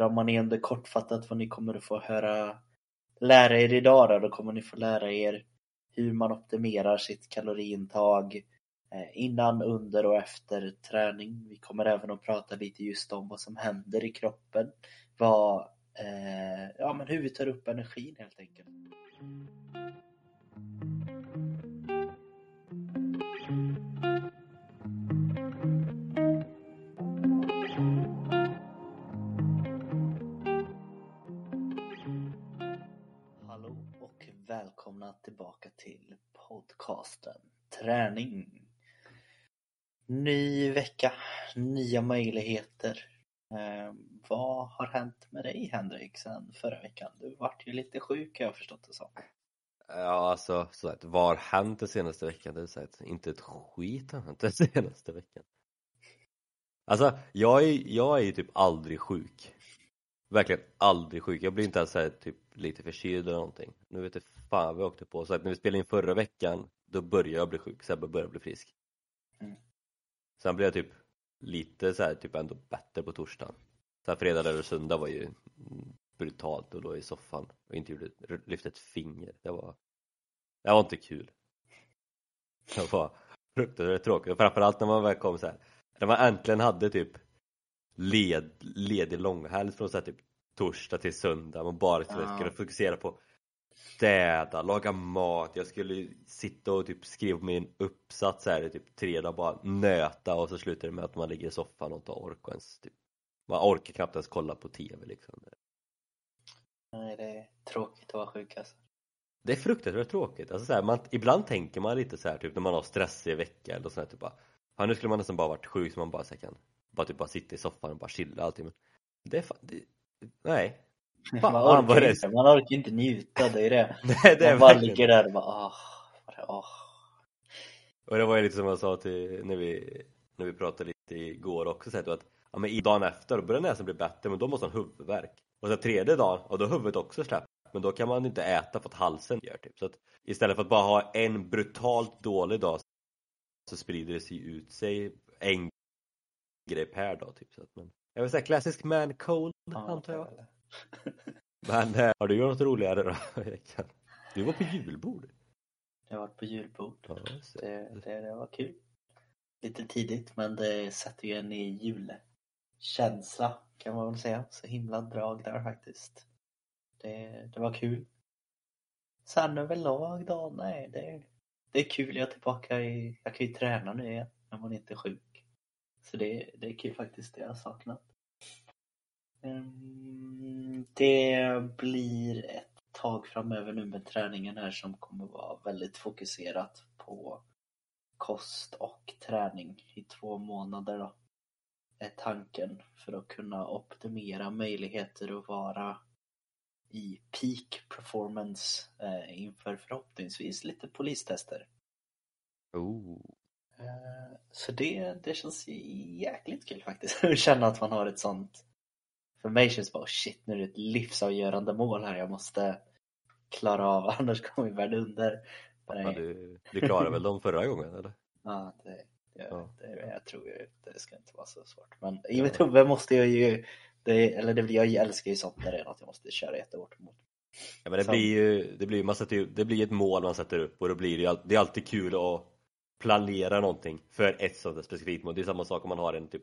drar man igen det kortfattat vad ni kommer att få höra lära er idag då, då kommer ni få lära er hur man optimerar sitt kaloriintag eh, innan, under och efter träning. Vi kommer även att prata lite just om vad som händer i kroppen. Vad, eh, ja, men hur vi tar upp energin helt enkelt. Podcasten Träning. Ny vecka, nya möjligheter. Eh, vad har hänt med dig Henrik sen förra veckan? Du vart ju lite sjuk har jag förstått det som. Ja, alltså så att vad har hänt den senaste veckan? Det är så att inte ett skit har hänt den senaste veckan. Alltså, jag är, jag är ju typ aldrig sjuk. Verkligen aldrig sjuk. Jag blir inte ens så här, typ lite förkyld eller någonting. Nu vet jag fan vad vi åkte på. Så att när vi spelade in förra veckan, då började jag bli sjuk. Sebbe började bli frisk. Mm. Sen blev jag typ lite så här, typ ändå bättre på torsdagen. Sen fredag eller söndag var ju brutalt och låg i soffan och inte gjorde, lyfte ett finger. Det var, det var inte kul. Det var fruktansvärt tråkigt och framförallt när man väl kom så här, när man äntligen hade typ led, ledig långhelg från så här, typ torsdag till söndag. Man bara skulle kunna fokusera på städa, laga mat. Jag skulle sitta och typ skriva på min uppsats här i typ tre dagar, bara nöta och så slutar det med att man ligger i soffan och inte orkar ens typ. Man orkar knappt ens kolla på TV liksom. Nej, det är tråkigt att vara sjuk alltså. Det är fruktansvärt tråkigt. Alltså så här, man, ibland tänker man lite så här, typ när man har stressig vecka eller sånt här, typ bara ja, nu skulle man nästan bara varit sjuk så man bara så här, kan bara typ bara sitta i soffan och bara chilla allting men det är fan, det, nej. Man, orkar är- inte, man orkar inte njuta, det är det. nej det är man bara verkligen ligger där och bara det- åh. Och det var ju lite som jag sa till när vi, när vi pratade lite igår också så här, att ja, men i dagen efter då börjar näsan bli bättre men då måste han ha huvudvärk. Och sen tredje dagen, och då har huvudet också släppt. Men då kan man inte äta för att halsen gör typ. Så att istället för att bara ha en brutalt dålig dag så sprider det sig ut sig en grej per dag typ. Så att, men, jag vill säga klassisk man cold Ja, antar jag. Men eh, har du gjort något roligare då veckan? Du var på julbord. Jag har varit på julbord. Ja, det. Det, det, var kul. Lite tidigt men det sätter ju en i julkänsla kan man väl säga. Så himla drag där faktiskt. Det, det var kul. Sen överlag då, nej det, det är kul. Jag är tillbaka i, jag kan ju träna nu igen när man inte är sjuk. Så det, det är kul faktiskt, det har jag saknat. Mm, Det blir ett tag framöver nu med träningen här som kommer vara väldigt fokuserat på kost och träning i två månader då. Är tanken för att kunna optimera möjligheter att vara i peak performance eh, inför förhoppningsvis lite polistester. Oh. Eh, Så det, det känns jäkligt kul faktiskt att känna att man har ett sånt För mig känns det bara shit nu är det ett livsavgörande mål här jag måste klara av annars kommer världen under. Ja, du, du klarade väl dem förra gången eller? ja, det, det, Ja. det, jag tror ju det ska inte vara så svårt. Men i mitt huvud måste jag ju det, eller det, jag älskar ju sånt när det är något jag måste köra jättehårt mot. Ja, men det Som- blir ju, det blir, man sätter det blir ett mål man sätter upp och då blir det ju, det är alltid kul att planera någonting för ett sånt där specifikt mål. Det är samma sak om man har en typ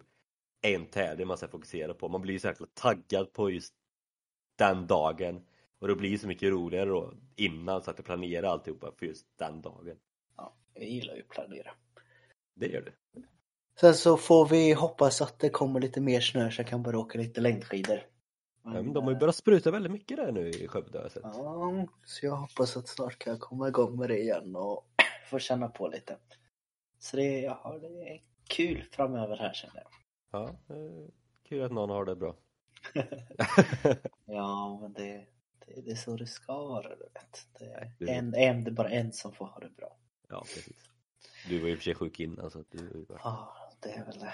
en tävling man ska fokusera på. Man blir så jäkla taggad på just den dagen och då blir det så mycket roligare då innan så att jag planerar alltihopa för just den dagen. Ja, jag gillar ju att planera. Det gör det. Sen så får vi hoppas att det kommer lite mer snö så jag kan bara åka lite längdskidor. Men de har ju börjat spruta väldigt mycket där nu i Skövde har jag sett. Ja, så jag hoppas att snart kan jag komma igång med det igen och få känna på lite. Så det, ja, det är kul framöver här känner jag. Ja, kul att någon har det bra. Ja, men det, det, det är så det ska vara, du vet. Det är- en, en, det är bara en som får ha det bra. ja, precis. Du var ju i och för sig sjuk innan så att du Ja, det är väl det.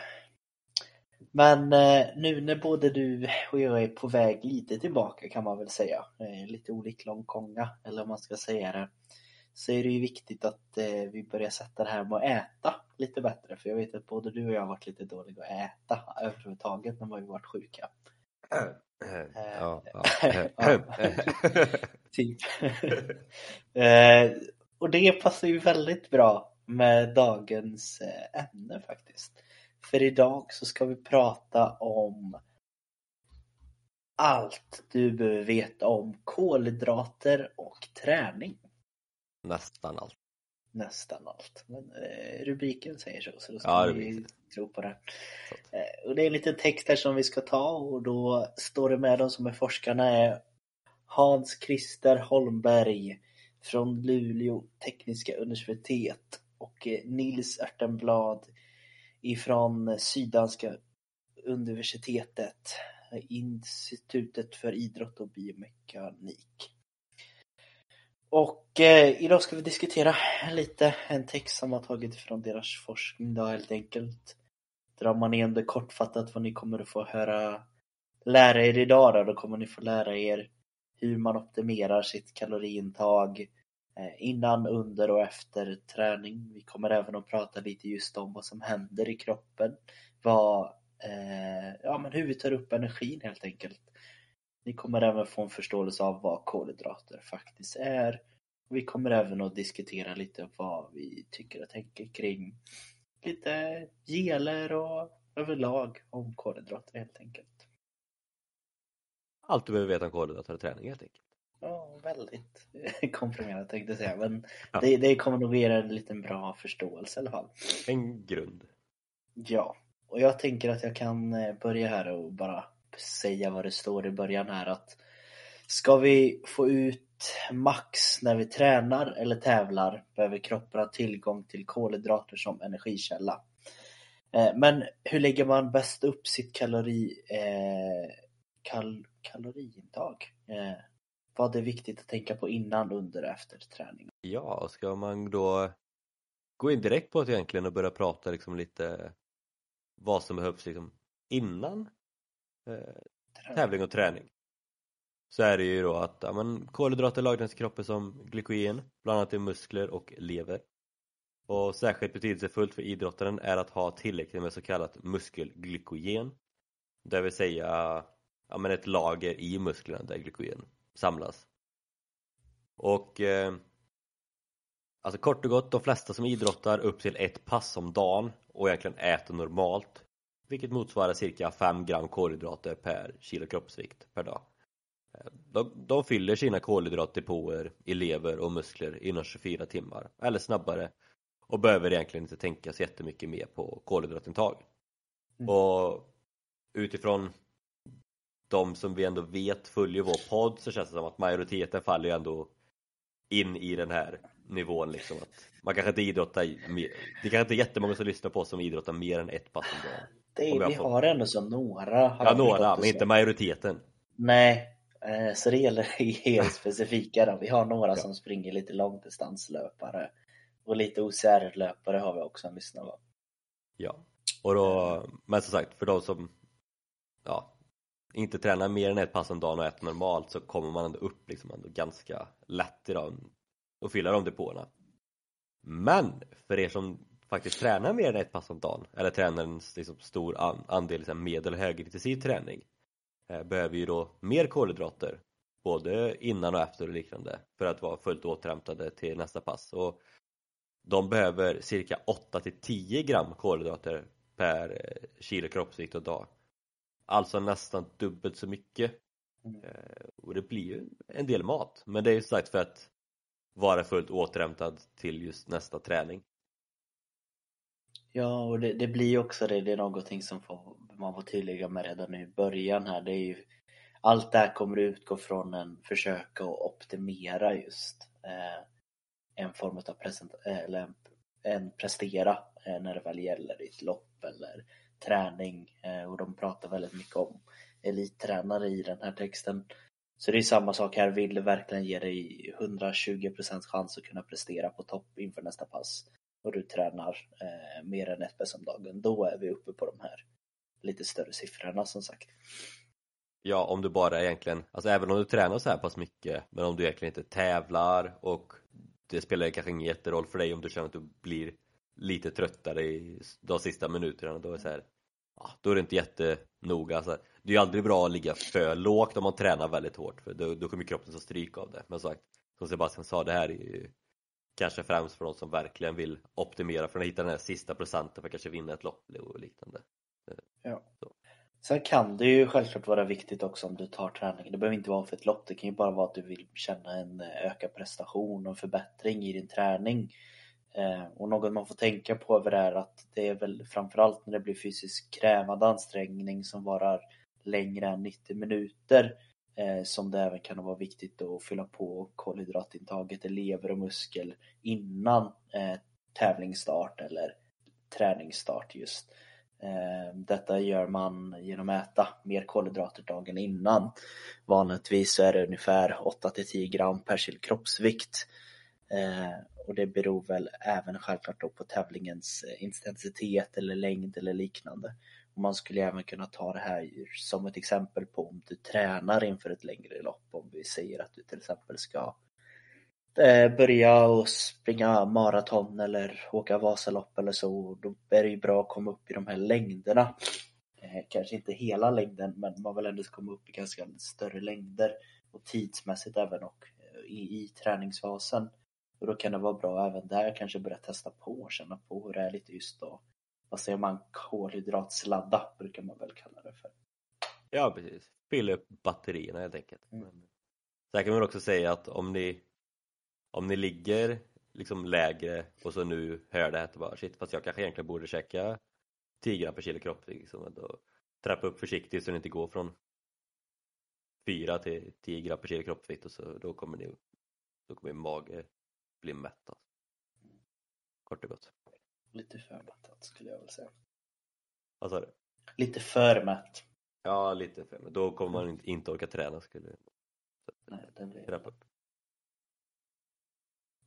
Men eh, nu när både du och jag är på väg lite tillbaka kan man väl säga, eh, lite olik långkonga eller om man ska säga det, så är det ju viktigt att eh, vi börjar sätta det här med att äta lite bättre. För jag vet att både du och jag har varit lite dåliga att äta överhuvudtaget när vi har varit sjuka. Ja, typ. Och det passar ju väldigt bra med dagens eh, ämne faktiskt. För idag så ska vi prata om allt du behöver veta om kolhydrater och träning. Nästan allt. Nästan allt. Men eh, rubriken säger så, så då ska Ja, vi tro på det. Eh, och det är en liten text här som vi ska ta och då står det med de som är forskarna är Hans Christer Holmberg från Luleå tekniska universitet och eh, Nils Örtenblad ifrån Syddanska universitetet, Institutet för idrott och biomekanik. Och eh, idag ska vi diskutera lite en text som har tagit från deras forskning då helt enkelt. Drar man igen det kortfattat vad ni kommer att få höra lära er idag då, då kommer ni få lära er hur man optimerar sitt kaloriintag eh, innan, under och efter träning. Vi kommer även att prata lite just om vad som händer i kroppen. Vad, eh, ja, men hur vi tar upp energin helt enkelt. Ni kommer även få en förståelse av vad kolhydrater faktiskt är. Vi kommer även att diskutera lite vad vi tycker och tänker kring lite geler och överlag om kolhydrater helt enkelt. Allt du behöver veta om kolhydrater och träning helt enkelt. Ja, väldigt komprimerat tänkte jag säga. Men Ja. det, det kommer nog ge er en liten bra förståelse i alla fall. En grund. Ja, och jag tänker att jag kan eh, börja här och bara säga vad det står i början här att ska vi få ut max när vi tränar eller tävlar behöver kroppen ha tillgång till kolhydrater som energikälla. Eh, men hur lägger man bäst upp sitt kalori, eh, kal, kaloriintag? Eh, vad är viktigt att tänka på innan, under och efter träning? Ja, ska man då gå in direkt på det egentligen och börja prata liksom lite vad som behövs liksom innan eh, tävling och träning så är det ju då att ja, men, kolhydrater lagras i kroppen som glykogen, bland annat i muskler och lever. Och särskilt betydelsefullt för idrottaren är att ha tillräckligt med så kallat muskelglykogen. Det vill säga ja, men ett lager i musklerna där glykogen samlas. Och eh, alltså kort och gott, de flesta som idrottar upp till ett pass om dagen och egentligen äter normalt vilket motsvarar cirka 5 gram kolhydrater per kilo kroppsvikt per dag. Eh, De, de fyller sina kolhydratdepåer i lever och muskler inom 24 timmar eller snabbare och behöver egentligen inte tänka så jättemycket mer på kolhydratintag. Mm. Och utifrån de som vi ändå vet följer vår podd så känns det som att majoriteten faller ju ändå in i den här nivån liksom att man kanske inte idrottar mer, det kanske inte är jättemånga som lyssnar på oss som idrottar mer än ett pass om dagen. Det är, vi får- har ändå så några. har Ja några, men inte majoriteten. Nej, eh, så det gäller er specifika då. Vi har några Ja. som springer lite långdistanslöpare och lite OCR-löpare har vi också en lyssnare av. Ja. Och då, men som sagt, för de som ja, inte tränar mer än ett pass om dagen och äter normalt så kommer man ändå upp liksom ändå ganska lätt i dem och fylla de depåerna. Men för er som faktiskt tränar mer än ett pass om dagen eller tränar en liksom, stor an- andel liksom, medel och högintensiv träning eh, behöver ju då mer kolhydrater både innan och efter och liknande för att vara fullt återhämtade till nästa pass. Och de behöver cirka 8 till 10 gram kolhydrater per eh, kilo kroppsvikt och dag. Alltså nästan dubbelt så mycket. Mm. Eh, Och det blir ju en del mat. Men det är ju sagt för att vara fullt återhämtad till just nästa träning. Ja, och det, det blir ju också det. Det är någonting som får, man får tydliga med redan i början här. Det är ju, allt det här kommer utgå från en försöka att optimera just eh, en form av present, eller en, en prestera eh, när det väl gäller i ett lopp eller träning. Eh, och de pratar väldigt mycket om elittränare i den här texten. Så det är samma sak här. Vill du verkligen ge dig 120% chans att kunna prestera på topp inför nästa pass och du tränar eh, mer än ett pass om dagen, då är vi uppe på de här lite större siffrorna som sagt. Ja, om du bara egentligen, alltså även om du tränar så här pass mycket men om du egentligen inte tävlar och det spelar kanske ingen jätteroll för dig om du känner att du blir lite tröttare i de sista minuterna då är det så här ja, då är det inte jättenoga. Alltså, det är ju aldrig bra att ligga för lågt om man tränar väldigt hårt för då, då kommer kroppen ta stryk av det. Men sagt, som Sebastian sa, det här är ju kanske främst för de som verkligen vill optimera för att hitta den här sista procenten för att kanske vinna ett lopp och liknande. Ja. Sen kan det ju självklart vara viktigt också om du tar träning. Det behöver inte vara för ett lopp. Det kan ju bara vara att du vill känna en ökad prestation och förbättring i din träning. Eh, och något man får tänka på över är att det är väl framförallt när det blir fysiskt krävande ansträngning som varar längre än 90 minuter eh, Eh, som det även kan vara viktigt att fylla på kolhydratintaget i lever och muskel innan eh, tävlingsstart eller träningsstart just. Eh, detta gör man genom att äta mer kolhydrater dagen innan. Vanligtvis så är det ungefär 8-10 gram per kilo kroppsvikt eh, och det beror väl även självklart då på tävlingens intensitet eller längd eller liknande. Och man skulle även kunna ta det här som ett exempel på om du tränar inför ett längre lopp. Om vi säger att du till exempel ska eh, börja och springa maraton eller åka Vasalopp eller så. Då är det ju bra att komma upp i de här längderna. Eh, kanske inte hela längden men man vill ändå komma upp i ganska större längder och tidsmässigt även och eh, i, i träningsfasen. Och då kan det vara bra även där kanske börja testa på och känna på hur det är lite just då. Vad säger man? Kolhydratsladda brukar man väl kalla det för. Ja precis, fylla upp batterierna helt enkelt. Mm. Sen kan man också säga att om ni om ni ligger liksom lägre och så nu hör det här bara shit fast jag kanske egentligen borde käka 10 gram per kilo kropp liksom, då trappa upp försiktigt så det inte går från 4 till 10 gram per kilo kroppsvikt och så då kommer ni då kommer mage bli mättad. Kort och gott. Lite för mättad skulle jag väl säga. Vad sa du? Lite för mätt. Ja, lite för mätt. Då kommer man inte orka träna skulle Nej, det blir upp.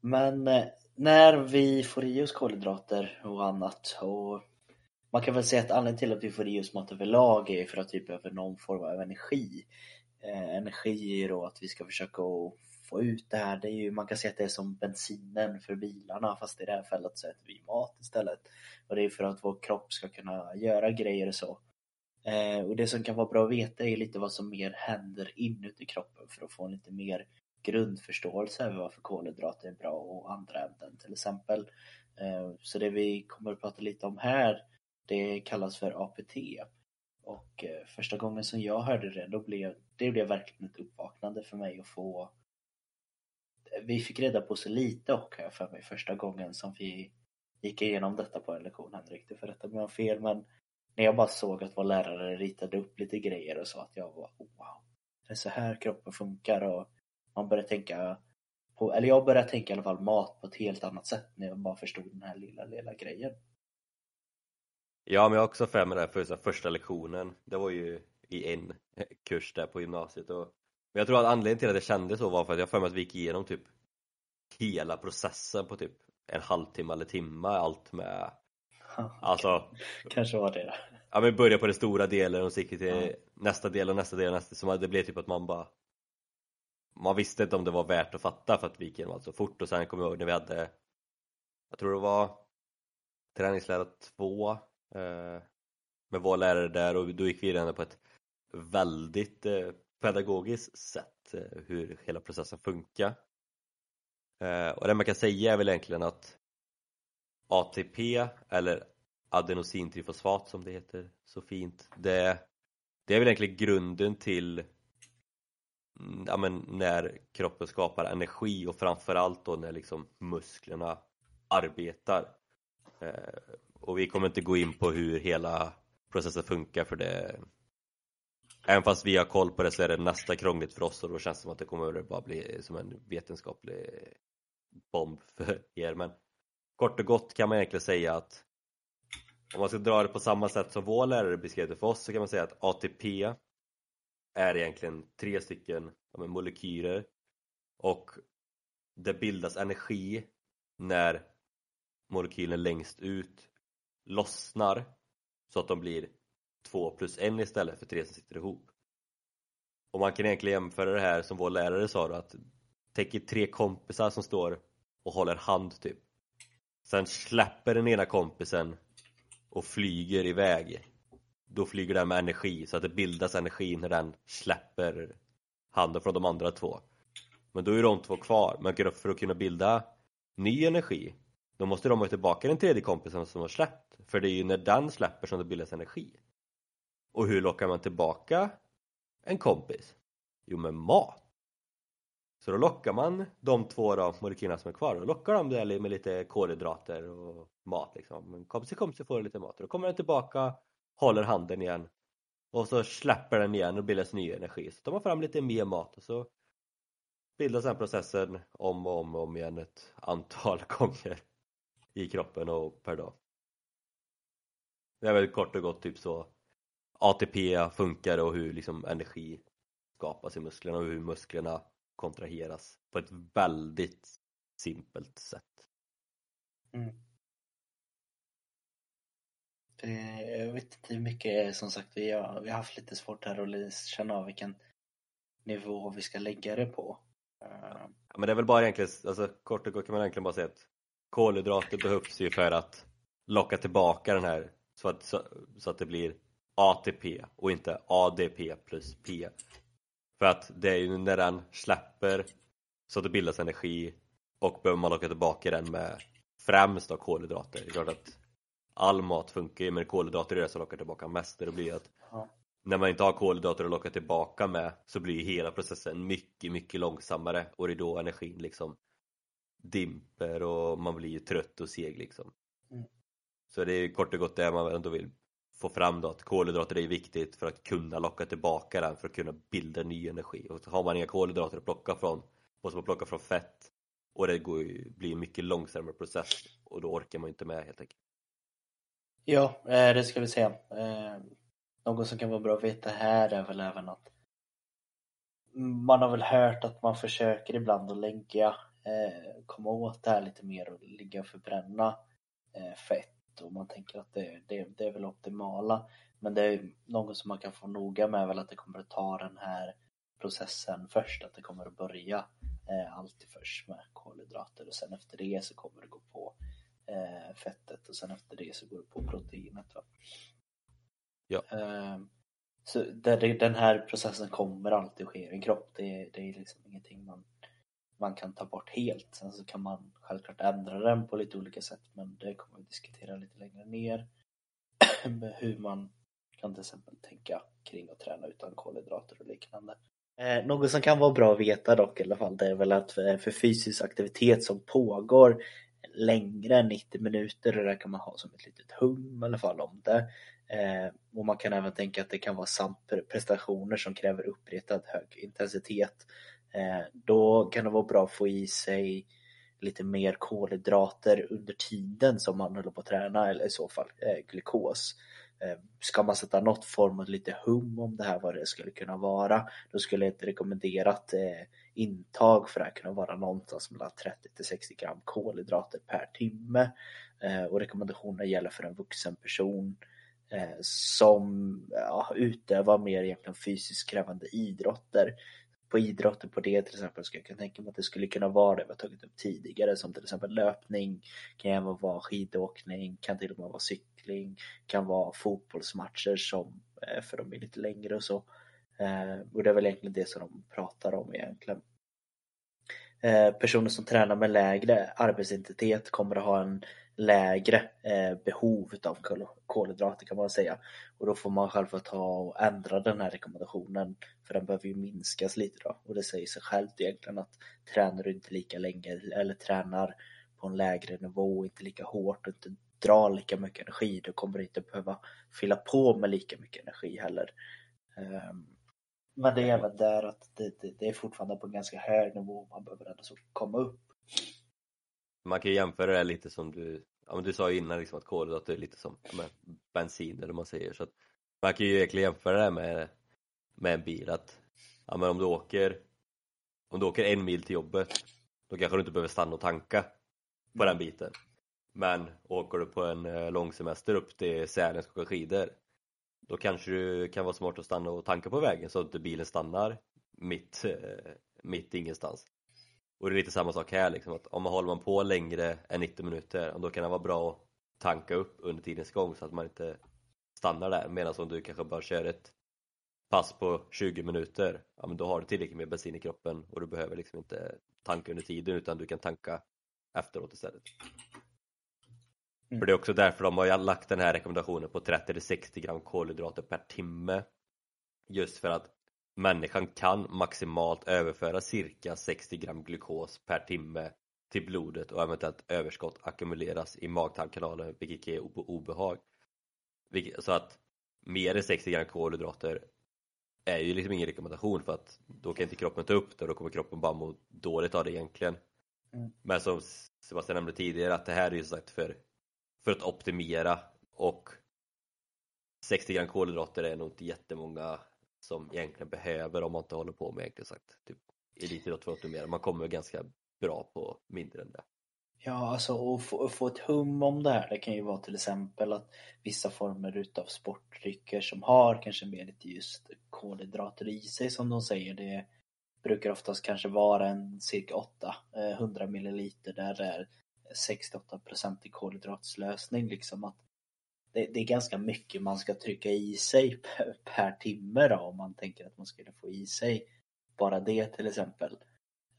Men eh, när vi får i oss kolhydrater och annat och man kan väl säga att anledningen till att vi får i oss mat överlag är för att vi behöver någon form av energi. Eh, energi är då att vi ska försöka få ut det här. Det är ju, man kan säga att det är som bensinen för bilarna fast i det här fallet så äter vi mat istället. Och det är för att vår kropp ska kunna göra grejer och så. Eh, och det som kan vara bra att veta är lite vad som mer händer inuti kroppen för att få en lite mer grundförståelse över varför kolhydrater är bra och andra ämnen till exempel. Eh, så det vi kommer att prata lite om här det kallas för APT. Och eh, första gången som jag hörde det då blev det blev verkligen ett uppvaknande för mig att få vi fick reda på så lite och jag för mig första gången som vi gick igenom detta på en lektion, Henrik, du får rätta mig om fel, men när jag bara såg att vår lärare ritade upp lite grejer och sa att jag var oh, wow, det är så här kroppen funkar och man började tänka på, eller jag började tänka i alla fall mat på ett helt annat sätt när jag bara förstod den här lilla, lilla grejen. Ja, men jag har också för mig det här första lektionen. Det var ju i en kurs där på gymnasiet och men jag tror att anledningen till att det kändes så var för att jag för mig att vi gick igenom typ hela processen på typ en halvtimme eller timme allt med Alltså Kanske var det. Ja men börja på den stora delen och så gick till mm. nästa del och nästa del och nästa så det blev typ att man bara Man visste inte om det var värt att fatta för att vi gick igenom allt så fort. Och sen kommer jag ihåg när vi hade Jag tror det var Träningslära 2 eh, Med vår lärare där. Och då gick vi igenom på ett väldigt eh, pedagogiskt sätt eh, hur hela processen funkar. Eh, och det man kan säga är väl egentligen att ATP eller adenosintrifosfat som det heter så fint det, det är väl egentligen grunden till mm, ja, men när kroppen skapar energi och framförallt då när liksom musklerna arbetar. Eh, och vi kommer inte gå in på hur hela processen funkar för det Även fast vi har koll på det så är det nästa krångligt för oss och då känns det som att det kommer bara bli som en vetenskaplig bomb för er. Men kort och gott kan man egentligen säga att om man ska dra det på samma sätt som vår lärare beskrev det för oss så kan man säga att ATP är egentligen tre stycken molekyler och det bildas energi när molekylen längst ut lossnar så att de blir två plus en istället för tre som sitter ihop. Och man kan egentligen jämföra det här som vår lärare sa då, att tänk tre kompisar som står och håller hand typ. Sen släpper den ena kompisen och flyger iväg. då flyger den med energi så att det bildas energi när den släpper handen från de andra två. Men då är de två kvar, men för att kunna bilda ny energi då måste de ha tillbaka den tredje kompisen som har släppt för det är ju när den släpper som det bildas energi. Och hur lockar man tillbaka en kompis? Jo, med mat. Så då lockar man de två då, molekylerna som är kvar, då lockar de där med lite kolhydrater och mat liksom. Men kompis kompis får lite mat och då kommer den tillbaka, håller handen igen och så släpper den igen och bildas ny energi. Så tar man fram lite mer mat och så bildas den processen om och om och om igen ett antal gånger i kroppen och per dag. Det är väl kort och gott typ så ATP funkar och hur liksom energi skapas i musklerna och hur musklerna kontraheras på ett väldigt simpelt sätt. Mm. Jag vet inte hur mycket, som sagt, vi har, vi har haft lite svårt här att känna av vilken nivå vi ska lägga det på. Ja, men det är väl bara egentligen, alltså kort och gott kan man egentligen bara säga att kolhydrater behövs ju för att locka tillbaka den här så att, så, så att det blir ATP och inte ADP plus P. För att det är ju när den släpper så att det bildas energi och behöver man locka tillbaka den med främst av kolhydrater. Det är klart att all mat funkar ju men kolhydrater är det som lockar tillbaka mest. Det blir att när man inte har kolhydrater att locka tillbaka med så blir hela processen mycket, mycket långsammare och det är då energin liksom dimper och man blir trött och seg liksom. Mm. Så det är kort och gott det man ändå vill få fram då att kolhydrater är viktigt för att kunna locka tillbaka den för att kunna bilda ny energi. Och har man inga kolhydrater att plocka från måste man plocka från fett och det går ju, blir en mycket långsammare process och då orkar man inte med helt enkelt. Ja, eh, det ska vi se eh, något som kan vara bra att veta här är väl även att man har väl hört att man försöker ibland att lägga, eh, komma åt det här lite mer och ligga och förbränna fett och man tänker att det, det, det är väl optimala. Men det är något som man kan få noga med väl att det kommer att ta den här processen först, att det kommer att börja eh, alltid först med kolhydrater och sen efter det så kommer det gå på eh, fettet och sen efter det så går det på proteinet. Va? Ja. Eh, så det, den här processen kommer alltid ske i en kropp. Det, det är liksom ingenting man man kan ta bort helt. Sen så kan man självklart ändra den på lite olika sätt men det kommer vi diskutera lite längre ner. hur man kan till exempel tänka kring att träna utan kolhydrater och liknande. Eh, något som kan vara bra att veta dock i alla fall det är väl att eh, för fysisk aktivitet som pågår längre än 90 minuter, det där kan man ha som ett litet hum i alla fall om det. Eh, och man kan även tänka att det kan vara samt prestationer som kräver uppretad hög intensitet Eh, då kan det vara bra att få i sig lite mer kolhydrater under tiden som man håller på att träna eller i så fall eh, glukos. Eh, ska man sätta något form av lite hum om det här vad det skulle kunna vara då skulle ett rekommenderat eh, intag för det här kunna vara någonstans mellan 30 till 60 gram kolhydrater per timme eh, och rekommendationerna gäller för en vuxen person som ja, utövar mer egentligen fysiskt krävande idrotter på idrotten på det till exempel skulle jag kunna tänka mig att det skulle kunna vara det vi har tagit upp tidigare som till exempel löpning, kan även vara skidåkning, kan till och med vara cykling, kan vara fotbollsmatcher som eh, för de är lite längre och så. Eh, och det är väl egentligen det som de pratar om egentligen. Eh, personer som tränar med lägre arbetsintensitet kommer att ha en lägre eh, behov av kolhydrater kan man säga. Och då får man själv ta och ändra den här rekommendationen för den behöver ju minskas lite då. Och det säger sig självt egentligen att tränar du inte lika länge eller tränar på en lägre nivå, och inte lika hårt och inte drar lika mycket energi, då kommer du inte behöva fylla på med lika mycket energi heller. Um, men det är även där att det, det, det, är fortfarande på en ganska hög nivå man behöver ändå komma upp. Man kan ju jämföra det lite som du, ja, men du sa ju innan liksom att kolhydrater är lite som ja, bensin eller man säger. Så att man kan ju egentligen jämföra det med, med en bil att ja, men om du åker om du åker en mil till jobbet då kanske du inte behöver stanna och tanka på den biten. Men åker du på en eh, lång semester upp till Sälen och åka skidor då kanske du kan vara smart att stanna och tanka på vägen så att inte bilen stannar mitt, eh, mitt ingenstans och det är lite samma sak här liksom att om man håller man på längre än 90 minuter då kan det vara bra att tanka upp under tidens gång så att man inte stannar där medan om du kanske bara kör ett pass på 20 minuter ja men då har du tillräckligt med bensin i kroppen och du behöver liksom inte tanka under tiden utan du kan tanka efteråt istället. Mm. För det är också därför de har lagt den här rekommendationen på 30-60 gram kolhydrater per timme. Just för att människan kan maximalt överföra cirka 60 gram glukos per timme till blodet och eventuellt överskott ackumuleras i magtarmkanalen vilket ger obehag. Så att mer än 60 gram kolhydrater är ju liksom ingen rekommendation för att då kan inte kroppen ta upp det och då kommer kroppen bara må dåligt av det egentligen. Mm. Men som Sebastian nämnde tidigare att det här är ju sagt för, för att optimera och 60 gram kolhydrater är nog inte jättemånga som egentligen behöver om man inte håller på med egentligen sagt typ elitidrott för att mer. Man kommer ganska bra på mindre än det. Ja, alltså att få, få ett hum om det här, det kan ju vara till exempel att vissa former utav sportdrycker som har kanske mer lite just kolhydrater i sig som de säger, det brukar oftast kanske vara en cirka 800 eh, milliliter där det är 68 procent i kolhydratslösning liksom att det, det, är ganska mycket man ska trycka i sig per, per timme då om man tänker att man skulle få i sig bara det till exempel.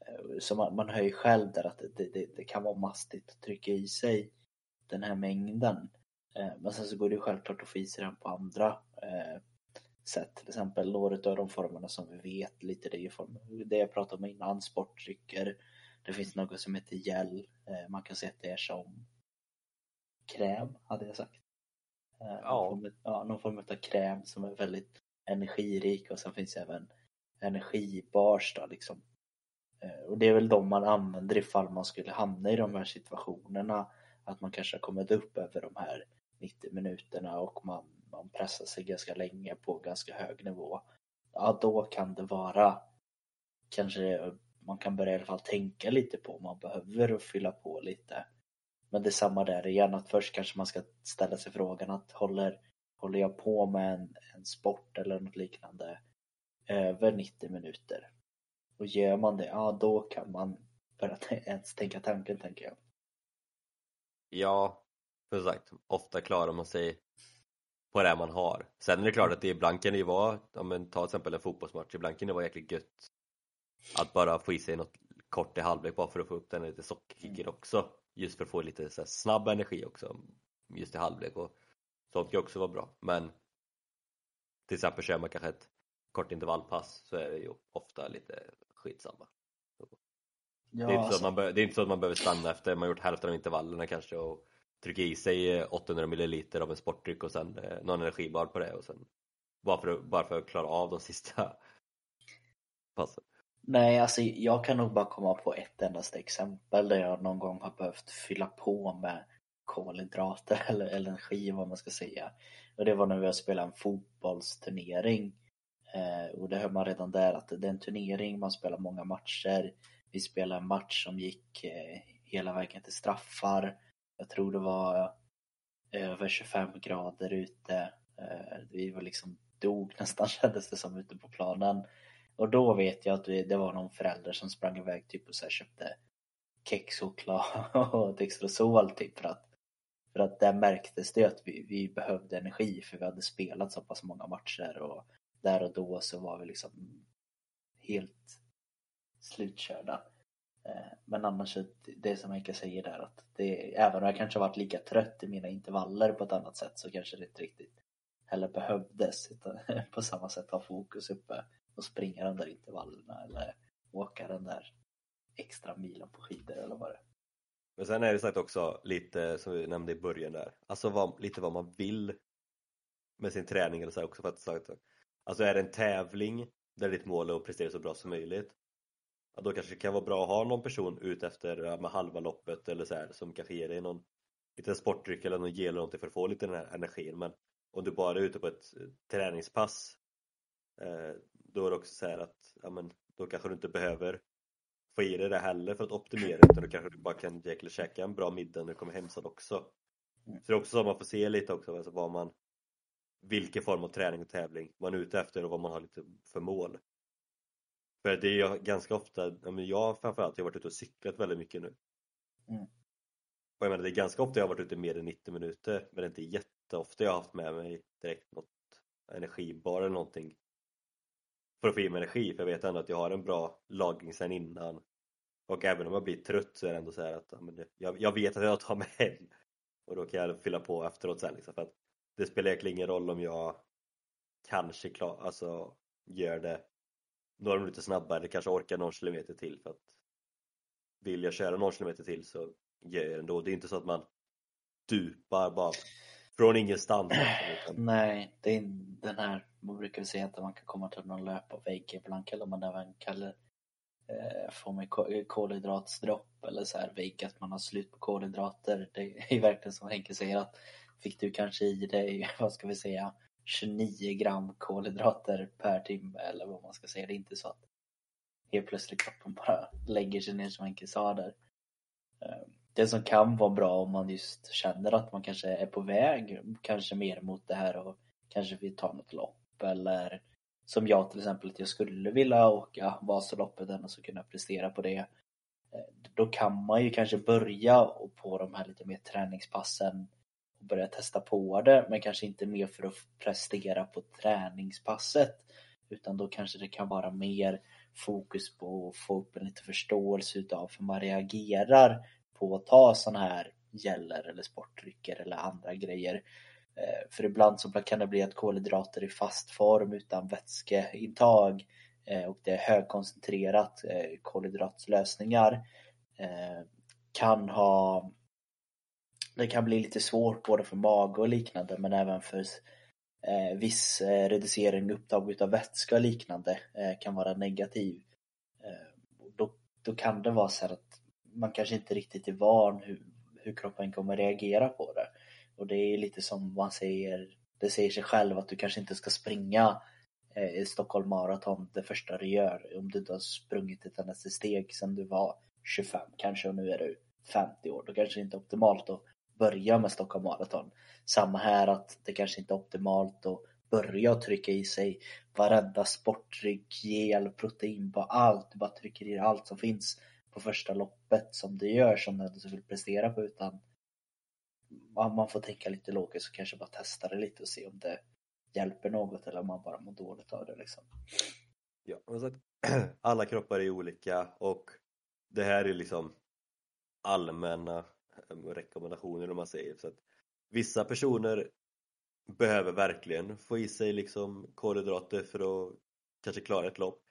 Eh, så man, man hör ju själv där att det, det, det, kan vara mastigt att trycka i sig den här mängden. Eh, men sen så går det ju självklart att få i sig den på andra eh, sätt. Till exempel några av de formerna som vi vet lite det är ju form, det jag pratade om innan, sportdrycker. Det finns något som heter gel. Man kan se att det är som kräm, hade jag sagt. Ja. Någon, form, ja, någon form av kräm som är väldigt energirik och sen finns även energibars då liksom Eh, och det är väl de man använder ifall man skulle hamna i de här situationerna. Att man kanske har kommit upp över de här 90 minuterna och man, man pressar sig ganska länge på ganska hög nivå. Ja, då kan det vara kanske man kan börja i alla fall tänka lite på om man behöver fylla på lite. Men det är samma där igen, att först kanske man ska ställa sig frågan att håller, håller jag på med en, en sport eller något liknande över 90 minuter? Och gör man det, ja då kan man börja ens tänka tanken tänker jag. Ja, som sagt, ofta klarar man sig på det man har. Sen är det klart att det ibland kan det ju vara, om man tar till exempel en fotbollsmatch, ibland kan det vara jäkligt gött att bara få i sig något kort i halvlek bara för att få upp den lite sockerkicken mm. också. Just för att få lite så snabb energi också, just i halvlek och sånt kan också vara bra. Men till exempel kör man kanske ett kort intervallpass så är det ju ofta lite skitsamma. Ja, det, är inte så att man det är inte så att man behöver stanna efter man gjort hälften av intervallerna kanske och trycka i sig 800 ml av en sportdryck och sen eh, någon energibar på det och sen bara för, bara för att klara av de sista passen. Nej, alltså jag kan nog bara komma på ett endaste exempel där jag någon gång har behövt fylla på med kolhydrater eller energi vad man ska säga. Och det var när vi spelade en fotbollsturnering Eh, och det hör man redan där att det är en turnering, man spelar många matcher. Vi spelade en match som gick eh, hela vägen till straffar. Jag tror det var över 25 grader ute. Eh, vi var liksom dog nästan kändes det som ute på planen. Och då vet jag att det var någon förälder som sprang iväg typ och så köpte kexchoklad och Dextrosol typ för att för att där märktes det att vi, vi behövde energi för vi hade spelat så pass många matcher och där och då så var vi liksom helt slutkörda. Eh, men annars, det som Henke säger där att det, även om jag kanske varit lika trött i mina intervaller på ett annat sätt så kanske det inte riktigt heller behövdes utan på samma sätt ha fokus uppe och springa de där intervallerna eller åka den där extra milen på skidor eller vad det är. Men sen är det sagt också lite som vi nämnde i början där, alltså vad, lite vad man vill med sin träning eller så också för att sagt, Alltså är det en tävling där ditt mål är att prestera så bra som möjligt ja, då kanske det kan vara bra att ha någon person ute efter med halva loppet eller så här, som kanske ger dig någon liten sportdryck eller någon gel eller någonting för att få lite den här energin men om du bara är ute på ett träningspass eh, då är det också så här att ja, men, då kanske du inte behöver få i dig det heller för att optimera utan då kanske du bara kan käka en bra middag när du kommer hem sen också. Mm. Så det är också så man får se lite också alltså vad man vilken form av träning och tävling man är ute efter och vad man har lite för mål. För det är ju ganska ofta, jag framförallt, jag har varit ute och cyklat väldigt mycket nu. Mm. Och jag menar, det är ganska ofta jag har varit ute mer än 90 minuter men det är inte jätteofta jag har haft med mig direkt något energibar eller någonting för att få i mig energi för jag vet ändå att jag har en bra lagring sen innan. Och även om jag blir trött så är det ändå så att ja, men det, jag, jag vet att jag tar mig hem. Och då kan jag fylla på efteråt sen liksom, för att det spelar egentligen ingen roll om jag kanske klar, alltså gör det några minuter snabbare eller kanske orkar någon kilometer till för att vill jag köra någon kilometer till så gör jag det ändå. Det är inte så att man dupar bara från ingenstans. Liksom, Nej, det är den här, man brukar säga att man kan komma till någon löparvägg ibland kallar man det även kallar eh, får man kolhydratsdropp eller så här vägg att man har slut på kolhydrater. Det är verkligen som Henke säger att fick du kanske i dig, vad ska vi säga, 29 gram kolhydrater per timme eller vad man ska säga. Det är inte så att helt plötsligt kroppen bara lägger sig ner som Henke sa där. Eh, det som kan vara bra om man just känner att man kanske är på väg, kanske mer mot det här och kanske vill ta något lopp eller som jag till exempel att jag skulle vilja åka Vasaloppet och så kunna prestera på det. Eh, då kan man ju kanske börja på de här lite mer träningspassen och börja testa på det men kanske inte mer för att prestera på träningspasset utan då kanske det kan vara mer fokus på att få upp en lite förståelse utav hur man reagerar på att ta sådana här gäller eller sportdrycker eller andra grejer. Eh, för ibland så kan det bli att kolhydrater i fast form utan vätskeintag eh, och det är högkoncentrerat eh, kolhydratslösningar kan ha det kan bli lite svårt både för mage och liknande men även för viss reducering upptag utav vätska och liknande kan vara negativ. Då, då kan det vara så att man kanske inte riktigt är van hur, hur kroppen kommer reagera på det. Och det är lite som man säger, det säger sig själv att du kanske inte ska springa eh, Stockholm Marathon det första du gör om du inte har sprungit ett enda steg sedan du var 25 kanske och nu är du 50 år. Då kanske det inte är optimalt att börja med Stockholm Marathon. Samma här att det kanske inte är optimalt att börja trycka i sig varenda sportdryck, gel, protein på allt. Du bara trycker i allt som finns på första loppet som du gör som du vill prestera på utan man får tänka lite logiskt och kanske bara testa det lite och se om det hjälper något eller om man bara mår dåligt av det liksom. Ja, men sagt alla kroppar är olika och det här är liksom allmänna eh, rekommendationer om man säger så att vissa personer behöver verkligen få i sig liksom kolhydrater för att kanske klara ett lopp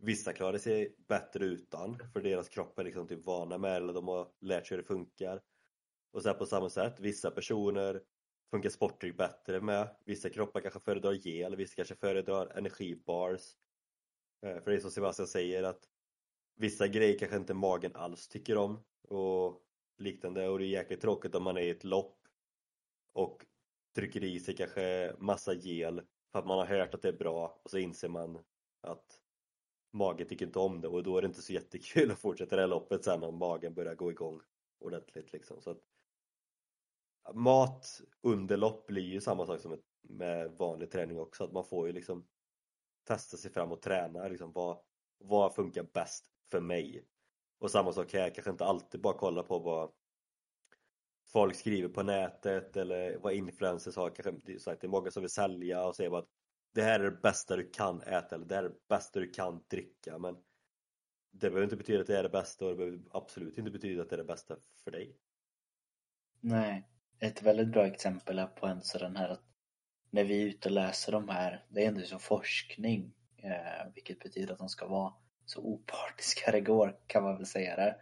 Vissa klarar sig bättre utan för deras kropp är liksom typ vana med eller de har lärt sig hur det funkar. Och sen på samma sätt, vissa personer funkar sportdryck bättre med. Vissa kroppar kanske föredrar gel, vissa kanske föredrar energibars. Eh, för det är som Sebastian säger att vissa grejer kanske inte magen alls tycker om och liknande och det är jäkligt tråkigt om man är i ett lopp och trycker i sig kanske massa gel för att man har hört att det är bra och så inser man att magen tycker inte om det och då är det inte så jättekul att fortsätta det här loppet sen om magen börjar gå igång ordentligt liksom. Så att, mat under lopp blir ju samma sak som med vanlig träning också, att man får ju liksom testa sig fram och träna liksom vad, vad funkar bäst för mig? Och samma sak här, kanske inte alltid bara kolla på vad folk skriver på nätet eller vad influencers har, kanske det är många som vill sälja och säger att det här är det bästa du kan äta eller det här är det bästa du kan dricka men det behöver inte betyda att det är det bästa och det behöver absolut inte betyda att det är det bästa för dig. Nej, ett väldigt bra exempel är på en sådan här att när vi är ute och läser de här, det är ändå som forskning, eh, vilket betyder att de ska vara så opartiska det går kan man väl säga det.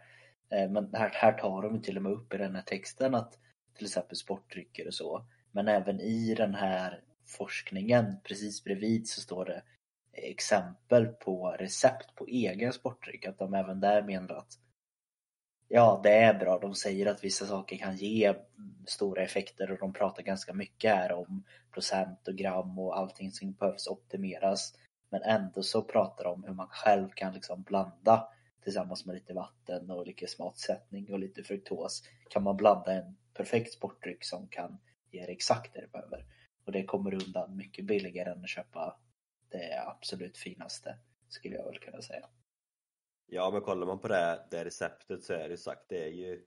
Eh, men här, här tar de till och med upp i den här texten att till exempel sportdrycker och så, men även i den här forskningen precis bredvid så står det exempel på recept på egen sportdryck. Att de även där menar att ja, det är bra. De säger att vissa saker kan ge stora effekter och de pratar ganska mycket här om procent och gram och allting som behövs optimeras. Men ändå så pratar de om hur man själv kan liksom blanda tillsammans med lite vatten och lite smaksättning och lite fruktos. Kan man blanda en perfekt sportdryck som kan ge exakt det du behöver. Och det kommer undan mycket billigare än att köpa det absolut finaste, skulle jag väl kunna säga. Ja, men kollar man på det, det receptet så är det sagt, det är ju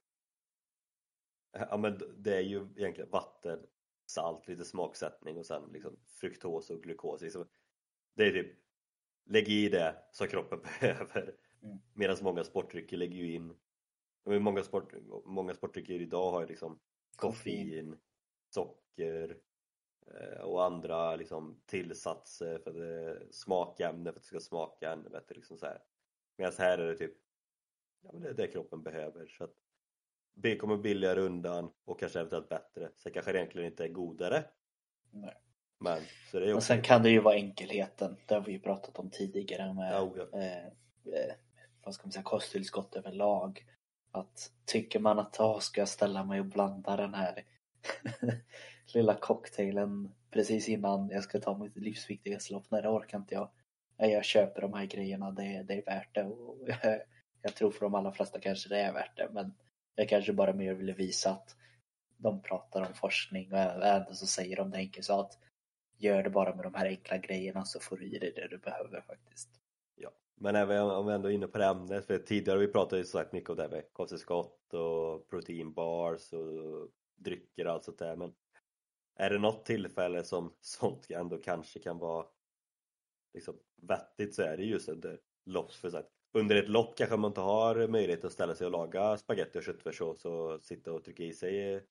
Ja men det är ju egentligen vatten, salt, lite smaksättning och sen liksom fruktos och glukos. Liksom. Det är typ, lägg i det som kroppen behöver. Mm. Medan många sportdrycker lägger ju in, många, sport, många sportdrycker idag har ju liksom koffein, socker och andra liksom tillsatser för det, smakämnen för att det ska smaka ännu bättre. Liksom så här. Medan här är det typ ja, men det är det kroppen behöver. Så att det kommer billigare undan och kanske eventuellt bättre. Sen kanske det egentligen inte är godare. Nej. Men, så det är Och också... sen kan det ju vara enkelheten. Det har vi ju pratat om tidigare med Ja, ja. eh, eh, vad ska man säga, kosttillskott överlag. Att tycker man att jag ska jag ställa mig och blanda den här lilla cocktailen precis innan jag ska ta mitt livsviktigaste lopp. Nej det orkar inte jag. Jag köper de här grejerna, det, det är värt det. Och jag, jag tror för de allra flesta kanske det är värt det. Men jag kanske bara mer ville visa att de pratar om forskning och ändå så säger de det enkelt så att gör det bara med de här enkla grejerna så får du i dig det du behöver faktiskt. Ja. Men även om vi ändå är inne på det ämnet, för tidigare har vi pratat ju sagt mycket om det här med kosttillskott och proteinbars och drycker och allt sånt där men är det något tillfälle som sånt ändå kanske kan vara liksom vettigt så är det just under lopp för. Under ett lopp kanske man inte har möjlighet att ställa sig och laga spagetti och köttfärssås och sitta och trycka i sig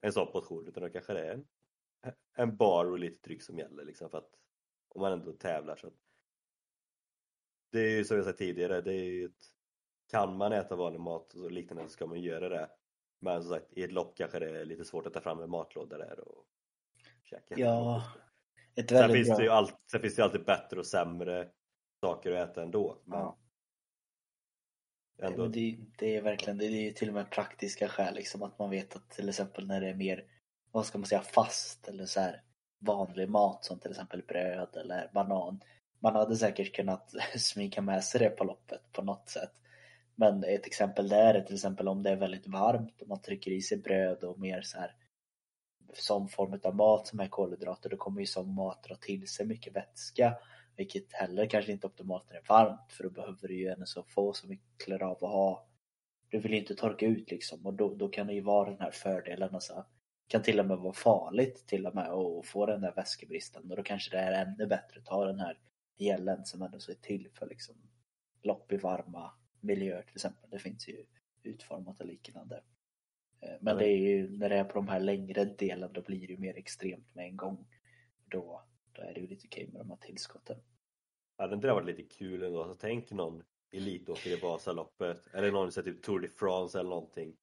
en sån portion utan då kanske det är en, en bar och lite dryck som gäller liksom för att om man ändå tävlar så att det är ju som jag sagt tidigare, det är ju ett, kan man äta vanlig mat och liknande så ska man göra det. Men som sagt, i ett lopp kanske det är lite svårt att ta fram en matlåda där och käka. Ja, ett Sen väldigt finns, bra... det ju all, sen finns det ju alltid bättre och sämre saker att äta ändå. Men Ja. ändå det, det är verkligen, det är ju till och med praktiska skäl liksom att man vet att till exempel när det är mer, vad ska man säga, fast eller så här vanlig mat som till exempel bröd eller banan. Man hade säkert kunnat smyga med sig det på loppet på något sätt. Men ett exempel där är till exempel om det är väldigt varmt och man trycker i sig bröd och mer så här som form av mat som är kolhydrater, då kommer ju som mat dra till sig mycket vätska. Vilket heller kanske inte är optimalt när det är varmt för då behöver du ju ändå så få som vi klarar av att ha. Du vill ju inte torka ut liksom och då, då kan det ju vara den här fördelen. Alltså, kan till och med vara farligt till och med att få den där vätskebristen och då kanske det är ännu bättre att ta den här gelen som ändå så är till för liksom lopp i varma miljöer till exempel. Det finns ju utformat och liknande. Eh, Men det är ju när det är på de här längre delen då blir det ju mer extremt med en gång. Då, då är det ju lite okej med de här tillskotten. hade inte det varit lite kul ändå? Så tänk någon elitåkare i Vasaloppet eller någon i typ Tour de France eller någonting.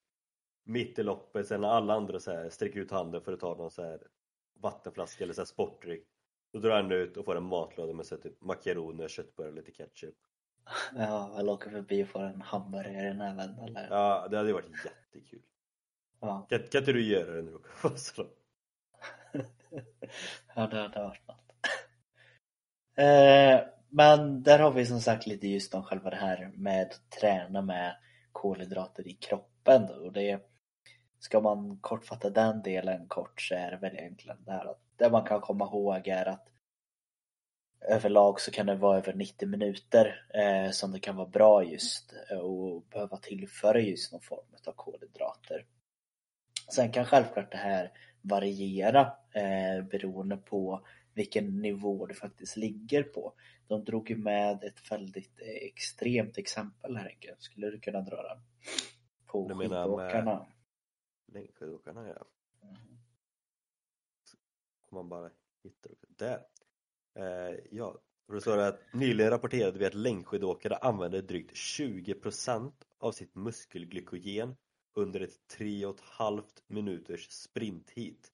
Mitt i loppet, sen när alla andra så här, sträcker ut handen för att ta någon så här vattenflaska eller så här sportdryck. Då drar han ut och får en matlåda med så här, typ makaroner, köttbullar och lite ketchup. Ja, eller åker förbi och får en hamburgare i näven eller Ja, det hade ju varit jättekul. Ja. Kan, kan inte du göra det på Vasalopp? ja, det hade varit något. Eh, Men där har vi som sagt lite just om själva det här med att träna med kolhydrater i kroppen. Då. Och det, ska man kortfatta den delen kort så är det väl egentligen det här att det man kan komma ihåg är att överlag så kan det vara över 90 minuter eh, som det kan vara bra just och behöva tillföra just någon form av kolhydrater. Sen kan självklart det här variera eh, beroende på vilken nivå det faktiskt ligger på. De drog ju med ett väldigt eh, extremt exempel här Henke. Skulle du kunna dra den? På Du skidåkarna. Längdskidåkarna ja. Mm. Om man bara hittar. Där! Eh, ja, och då står det att nyligen rapporterade vi att längdskidåkare använder drygt 20% av sitt muskelglykogen under ett 3,5 minuters sprintheat.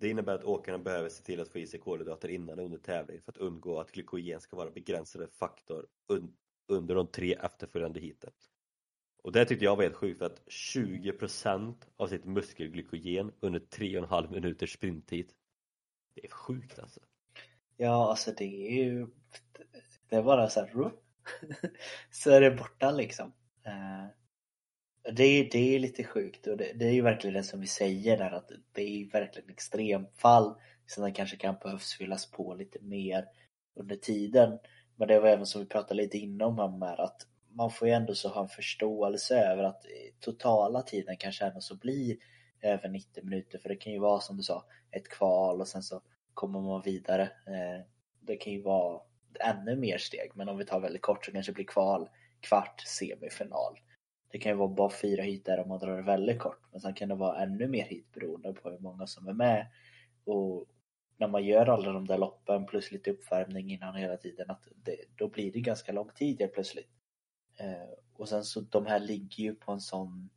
Det innebär att åkarna behöver se till att få i sig kolhydrater innan och under tävling för att undgå att glykogen ska vara begränsande faktor un under de tre efterföljande heaten. Och det tyckte jag var helt sjukt för att 20% av sitt muskelglykogen under 3,5 minuters sprintheat det är sjukt alltså. Ja, alltså det är ju Det är bara så här Så är det borta liksom. Eh, det är, det är lite sjukt och det, det är ju verkligen det som vi säger där att det är verkligen extremfall. Sen kanske kan behövs fyllas på lite mer under tiden. Men det var även som vi pratade lite inom om här att man får ju ändå så ha en förståelse över att eh, totala tiden kanske ändå så blir över 90 minuter för det kan ju vara som du sa ett kval och sen så kommer man vidare. Eh, det kan ju vara ännu mer steg men om vi tar väldigt kort så kanske det blir kval, kvart, semifinal. Det kan ju vara bara fyra hit där om man drar det väldigt kort men sen kan det vara ännu mer hit beroende på hur många som är med. Och när man gör alla de där loppen plus lite uppvärmning innan hela tiden att det, då blir det ganska lång tid helt plötsligt. Eh, och sen så de här ligger ju på en sån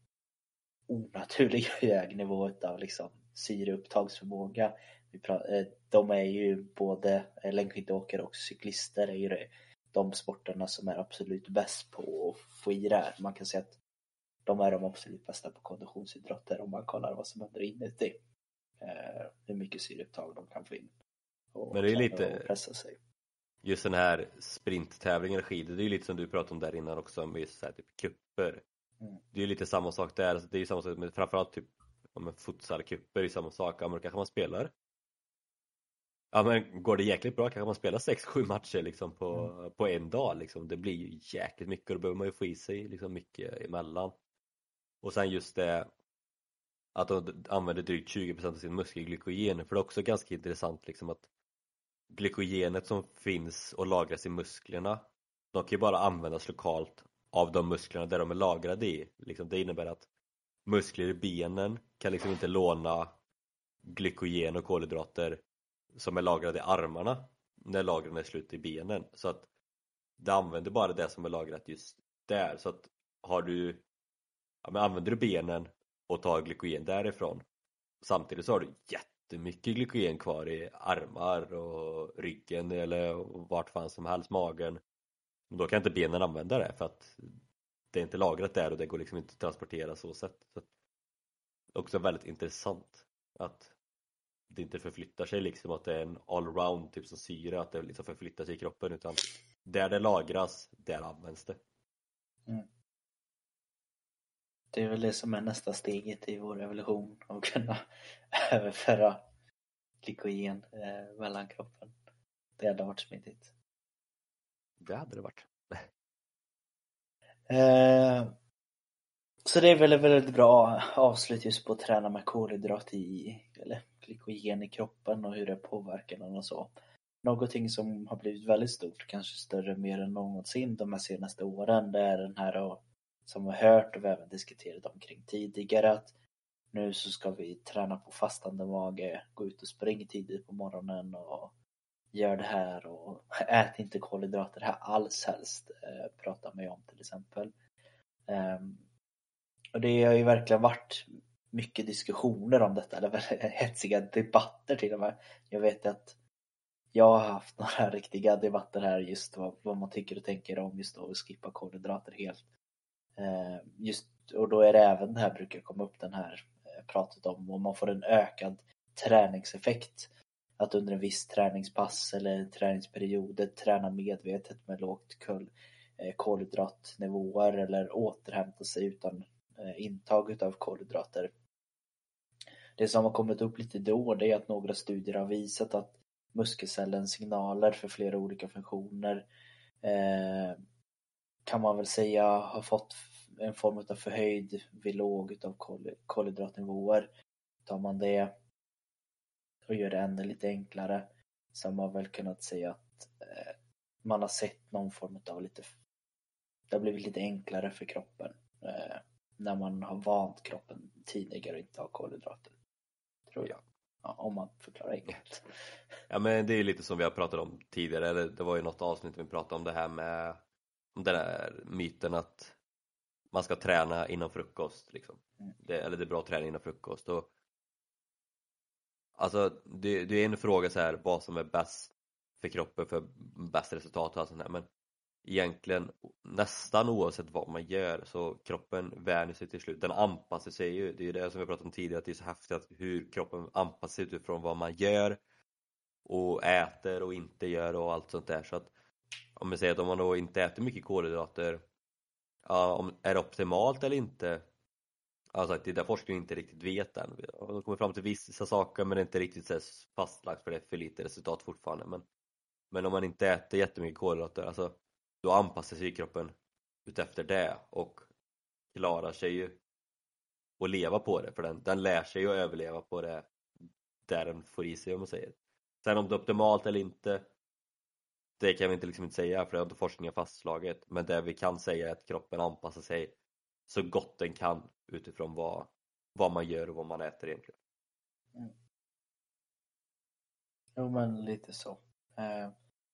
onaturlig hög nivå utav liksom syreupptagsförmåga. Eh, de är ju både eh, längdskidåkare och cyklister är ju det, de sporterna som är absolut bäst på att få i det här. Man kan säga att de är de absolut bästa på konditionsidrotter om man kollar vad som händer inuti. Eh, hur mycket syreupptag de kan få in. Och Men det är lite pressa sig. Just den här sprinttävlingen i skidor, det är ju lite som du pratade om där innan också med just så här, typ kupper. Mm. Det är ju lite samma sak där, alltså, det är ju samma sak med framförallt typ ja, futsalkupper är samma sak, ja men kanske man spelar Ja men går det jäkligt bra kanske man spelar 6-7 matcher liksom på, mm. på en dag liksom. Det blir ju jäkligt mycket och då behöver man ju få i sig liksom mycket emellan. Och sen just det att de använder drygt 20% av sin muskelglykogen för det är också ganska intressant liksom att glykogenet som finns och lagras i musklerna de kan ju bara användas lokalt av de musklerna där de är lagrade i. Liksom det innebär att muskler i benen kan liksom inte låna glykogen och kolhydrater som är lagrade i armarna när lagren är slut i benen. Så att det använder bara det som är lagrat just där. Så att har du, ja, men använder du benen och tar glykogen därifrån samtidigt så har du jättemycket glykogen kvar i armar och ryggen eller vart fan som helst, magen. Då kan inte benen använda det för att det är inte lagrat där och det går liksom inte att transportera så sätt. Så det är också väldigt intressant att det inte förflyttar sig liksom att det är en allround typ som syre att det liksom förflyttar sig i kroppen utan där det lagras, där används det. Mm. Det är väl det som är nästa steget i vår evolution att kunna överföra glykogen eh, mellan kroppen. Det hade varit smidigt. Det hade det varit. eh, så det är väl ett väldigt bra avslut just på att träna med kolhydrat i, eller glykogen i kroppen och hur det påverkar den och så. Någonting som har blivit väldigt stort, kanske större mer än någonsin de här senaste åren, det är den här som vi har hört och vi även diskuterat omkring tidigare att nu så ska vi träna på fastande mage, gå ut och spring tidigt på morgonen och gör det här och ät inte kolhydrater här alls helst, eh, pratar man ju om till exempel. Um, och det har ju verkligen varit mycket diskussioner om detta, eller hetsiga debatter till och med. Jag vet att jag har haft några riktiga debatter här just vad, vad man tycker och tänker om just att skippa kolhydrater helt. Eh, just, och då är det även det här brukar komma upp den här eh, pratet om om man får en ökad träningseffekt. Att under en viss träningspass eller träningsperioder träna medvetet med lågt kol, eh, kolhydratnivåer eller återhämta sig utan eh, intag utav kolhydrater. Det som har kommit upp lite då det är att några studier har visat att muskelcellens signaler för flera olika funktioner eh, kan man väl säga har fått en form av förhöjd vid låg utav kolhydratnivåer. Tar man det och gör det ännu lite enklare så har man väl kunnat säga att eh, man har sett någon form av lite det har blivit lite enklare för kroppen eh, när man har vant kroppen tidigare och inte har kolhydrater. Tror jag. Ja, om man förklarar enkelt. Ja men det är ju lite som vi har pratat om tidigare, eller det var ju något avsnitt vi pratade om det här med den där myten att man ska träna innan frukost liksom. Mm. Det, eller det är bra att träna innan frukost. Och Alltså det, det är en fråga så här vad som är bäst för kroppen för bäst resultat och allt sånt här. Men egentligen nästan oavsett vad man gör så kroppen vänjer sig till slut, den anpassar sig ju, det är ju det som vi pratade om tidigare att det är så häftigt hur kroppen anpassar sig utifrån vad man gör och äter och inte gör och allt sånt där. Så att om vi säger att om man då inte äter mycket kolhydrater ja, om, är det optimalt eller inte Alltså det är där forskningen inte riktigt vet än. De kommer fram till vissa saker men det är inte riktigt så fastlagt för det är för lite resultat fortfarande. Men, men om man inte äter jättemycket kolhydrater, alltså då anpassar sig kroppen utefter det och klarar sig ju att leva på det för den, den lär sig att överleva på det där den får i sig om man säger. Sen om det är optimalt eller inte det kan vi inte, liksom inte säga för det har inte forskningen fastslagit men det vi kan säga är att kroppen anpassar sig så gott den kan utifrån vad, vad man gör och vad man äter egentligen. Mm. Jo men lite så. Eh,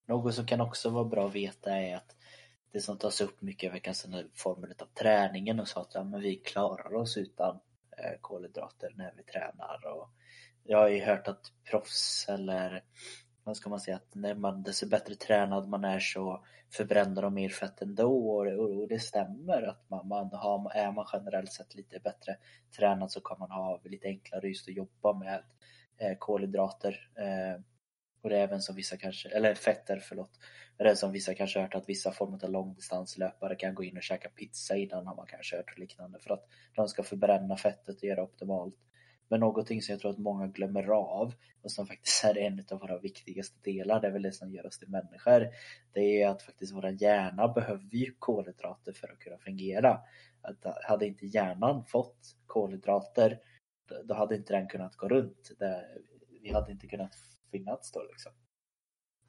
något som kan också vara bra att veta är att det som tas upp mycket i veckans formen av träningen och så att ja, men vi klarar oss utan eh, kolhydrater när vi tränar. Och jag har ju hört att proffs eller vad ska man säga, att när man, desto bättre tränad man är så förbränner de mer fett ändå och, det, och det stämmer att man, man har, är man generellt sett lite bättre tränad så kan man ha lite enklare just att jobba med eh, kolhydrater. Eh, och det är även som vissa kanske, eller fetter förlåt. Det är som vissa kanske hört att vissa former av långdistanslöpare kan gå in och käka pizza innan har man kanske hört och liknande för att de ska förbränna fettet och göra optimalt. Men någonting som jag tror att många glömmer av och som faktiskt är en av våra viktigaste delar, det är väl det som gör oss till människor. Det är att faktiskt våra hjärna behöver ju kolhydrater för att kunna fungera. Att hade inte hjärnan fått kolhydrater då hade inte den kunnat gå runt. vi hade inte kunnat finnas då liksom.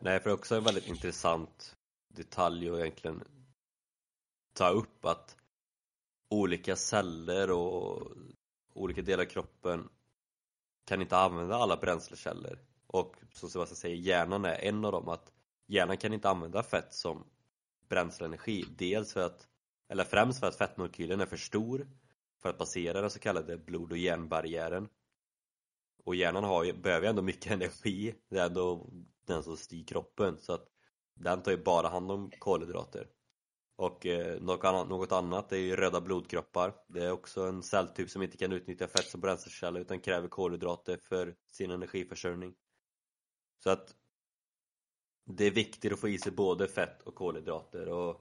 Nej, för det är också en väldigt intressant detalj att egentligen ta upp att olika celler och olika delar av kroppen kan inte använda alla bränslekällor. Och som Sebastian säger, hjärnan är en av dem. Att hjärnan kan inte använda fett som bränsleenergi. Dels för att eller främst för att fettmolekylen är för stor för att passera den så kallade blod och hjärnbarriären och hjärnan har ju, behöver ju ändå mycket energi. Det är ändå den som styr kroppen. Så att den tar ju bara hand om kolhydrater och eh, något, annat, är ju röda blodkroppar. Det är också en celltyp som inte kan utnyttja fett som bränslekälla utan kräver kolhydrater för sin energiförsörjning. Så att det är viktigt att få i sig både fett och kolhydrater och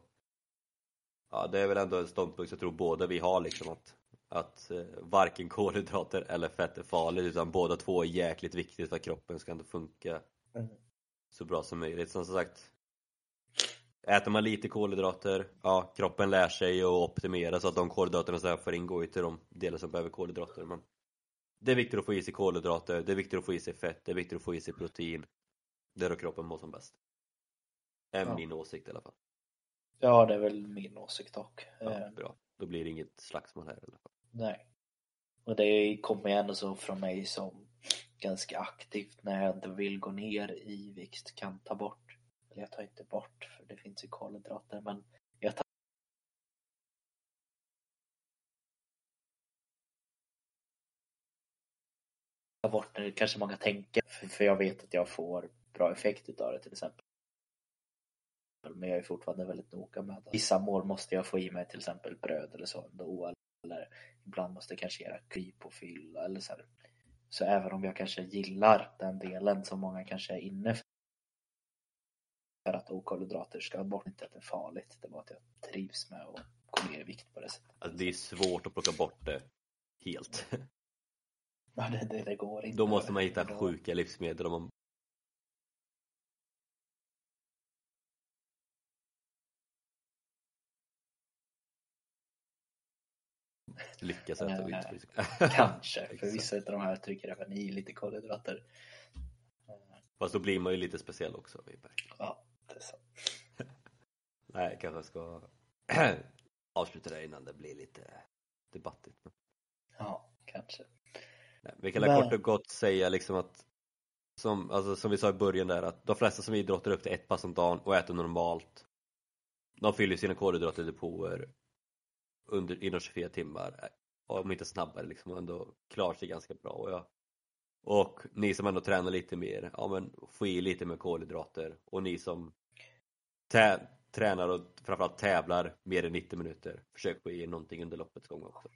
ja, det är väl ändå en ståndpunkt jag tror båda vi har liksom att, att eh, varken kolhydrater eller fett är farligt utan båda två är jäkligt viktigt för att kroppen ska ändå funka mm. så bra som möjligt. Som sagt Äter man lite kolhydrater, ja kroppen lär sig att optimera så att de kolhydraterna som får in går ju till de delar som behöver kolhydrater men Det är viktigt att få i sig kolhydrater, det är viktigt att få i sig fett, det är viktigt att få i sig protein. Det är då kroppen mår som bäst. Är ja. min åsikt i alla fall. Ja det är väl min åsikt dock Ja, eh. bra, då blir det inget slagsmål här i alla fall. Nej. Och det kommer ju ändå så från mig som ganska aktivt när jag inte vill gå ner i vikt kan ta bort eller jag tar inte bort, för det finns ju kolhydrater, men jag tar bort det kanske många tänker, för jag vet att jag får bra effekt utav det till exempel. Men jag är fortfarande väldigt noga med att Vissa mål måste jag få i mig till exempel bröd eller så ändå. Eller ibland måste jag kanske göra kryp och fylla eller så här. Så även om jag kanske gillar den delen som många kanske är inne för att okolhydrater ska bort. Inte att det är farligt, det var att jag trivs med att gå ner i vikt på det sättet. Alltså det är svårt att plocka bort det helt. Ja, det, det, det går inte. Då måste man hitta sjuka livsmedel om man lyckas äta vitt. Kanske, för vissa av de här trycker även i lite kolhydrater. Fast då blir man ju lite speciell också. Ja. Nej, jag kanske ska avsluta det innan det blir lite debattigt. Ja, kanske. Nej, vi kan Men... kort och gott säga liksom att som, alltså, som vi sa i början där att de flesta som idrottar upp till ett pass om dagen och äter normalt de fyller sina kolhydrater depåer under, inom 24 timmar om inte snabbare liksom och ändå klarar sig ganska bra och jag och ni som ändå tränar lite mer, ja men få i lite mer kolhydrater och ni som tränar och framförallt tävlar mer än 90 minuter. Försök få i någonting under loppets gång också.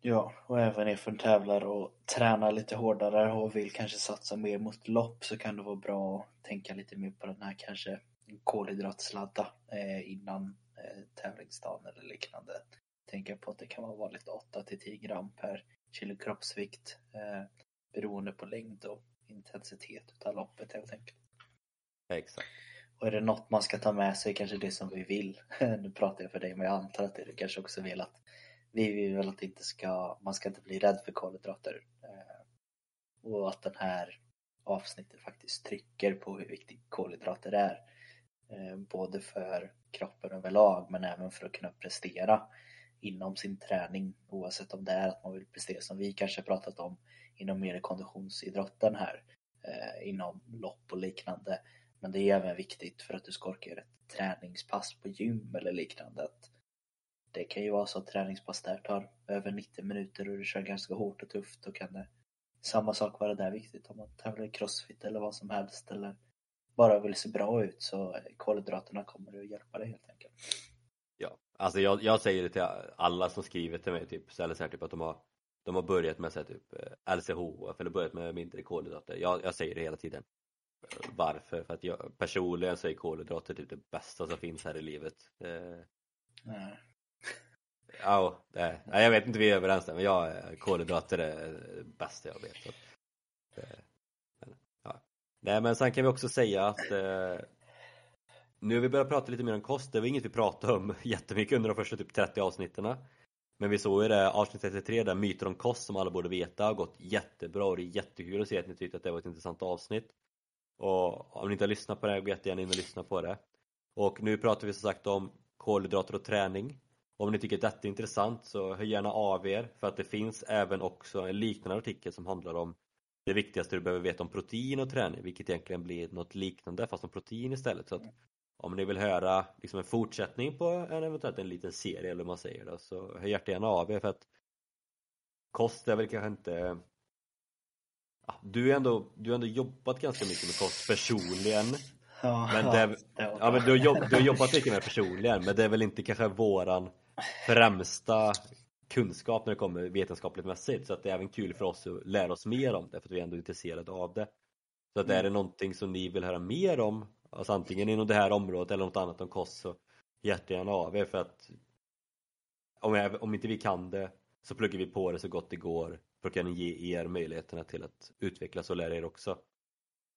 Ja, och även som tävlar och tränar lite hårdare och vill kanske satsa mer mot lopp så kan det vara bra att tänka lite mer på den här kanske kolhydratsladda eh, innan eh, tävlingsdagen eller liknande. Tänka på att det kan vara vanligt 8 till 10 gram per kilo kroppsvikt eh, beroende på längd och intensitet utav loppet helt enkelt. Exakt. Och är det något man ska ta med sig kanske det som vi vill. nu pratar jag för dig men jag antar att det du kanske också vill att vi vill väl att inte ska, man ska inte bli rädd för kolhydrater. Eh, och att den här avsnittet faktiskt trycker på hur viktigt kolhydrater är. Eh, både för kroppen överlag men även för att kunna prestera inom sin träning oavsett om det är att man vill prestera som vi kanske pratat om inom mer konditionsidrotten här eh, inom lopp och liknande. Men det är även viktigt för att du ska orka göra ett träningspass på gym eller liknande. Att det kan ju vara så att träningspass där tar över 90 minuter och du kör ganska hårt och tufft. Då kan det samma sak vara där viktigt om man tävlar i crossfit eller vad som helst eller bara vill se bra ut så kolhydraterna kommer att hjälpa dig helt enkelt. Ja, alltså jag, jag säger det till alla som skriver till mig typ, eller så här, typ att de har de har börjat med så här, typ eh, LCHF eller börjat med mindre kolhydrater. Jag, jag säger det hela tiden. Varför? För att jag personligen så är kolhydrater typ det bästa som finns här i livet. Mm. Ja, det, jag vet inte vi är överens där men jag, kolhydrater är det bästa jag vet. Så, men, ja. Nej men sen kan vi också säga att eh, nu har vi börjat prata lite mer om kost, det var inget vi pratade om jättemycket under de första typ 30 avsnitten. Men vi såg ju det avsnitt 33 där myter om kost som alla borde veta har gått jättebra och det är jättekul att se att ni tyckte att det var ett intressant avsnitt. Och om ni inte har lyssnat på det, gå jättegärna in och lyssna på det. Och nu pratar vi som sagt om kolhydrater och träning. Om ni tycker att detta är intressant så hör gärna av er för att det finns även också en liknande artikel som handlar om det viktigaste du behöver veta om protein och träning vilket egentligen blir något liknande fast om protein istället. Så att om ni vill höra liksom en fortsättning på en eventuellt en liten serie eller hur man säger det så hör hjärtgärna av er för att kost är väl kanske inte ja, du har ändå, du har ändå jobbat ganska mycket med kost personligen. Ja, men det, ja, men du, har jobb, du har jobbat mycket med personligen men det är väl inte kanske våran främsta kunskap när det kommer vetenskapligt mässigt. Så att det är även kul för oss att lära oss mer om det för att vi är ändå intresserade av det. Så att är det någonting som ni vill höra mer om, alltså antingen inom det här området eller något annat om kost så hjärtgärna av er för att om, jag, om inte vi kan det så pluggar vi på det så gott det går för att kunna ge er möjligheterna till att utvecklas och lära er också.